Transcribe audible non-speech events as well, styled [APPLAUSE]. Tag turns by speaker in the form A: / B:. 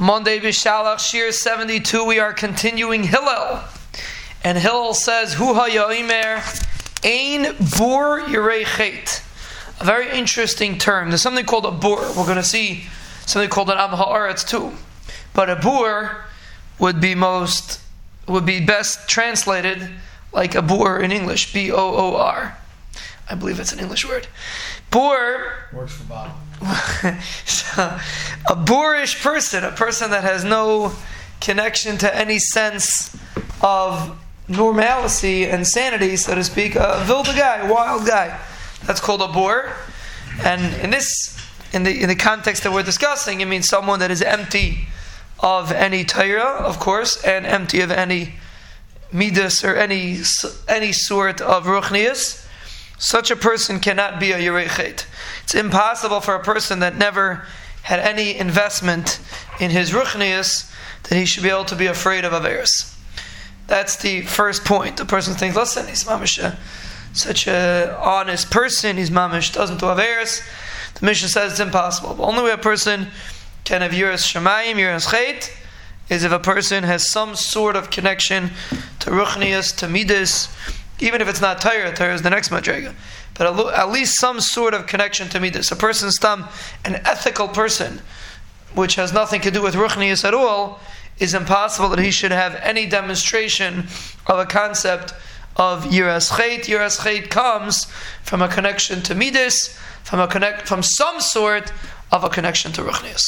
A: Monday Bishalach Shiur 72, we are continuing Hillel. And Hillel says, Hu ha'yoimer ein bur yirei A very interesting term. There's something called a bur. We're going to see something called an am ha'aretz too. But a bur would be most, would be best translated like a bur in English. B-O-O-R. I believe it's an English word. Boor
B: works for Bob. [LAUGHS]
A: so, a boorish person, a person that has no connection to any sense of normalcy and sanity, so to speak, a wilde guy, a wild guy. That's called a boor. And in this, in the in the context that we're discussing, it means someone that is empty of any Torah, of course, and empty of any midas or any any sort of ruchnias. Such a person cannot be a Yerei Chet. It's impossible for a person that never had any investment in his Ruchnius that he should be able to be afraid of Averis. That's the first point. The person thinks, listen, he's mamish such an honest person, he's mamish, doesn't do Averis. The Mishnah says it's impossible. The only way a person can have Yiras Shemayim, Yiras Chet, is if a person has some sort of connection to Ruchnius, to Midas, even if it's not Torah, Torah is the next Madrega. But at least some sort of connection to Midas. A person's tam, an ethical person, which has nothing to do with Ruchnius at all, is impossible that he should have any demonstration of a concept of Yiras Chet. Yiras Chet comes from a connection to Midas, from a connect, from some sort of a connection to Ruchnius.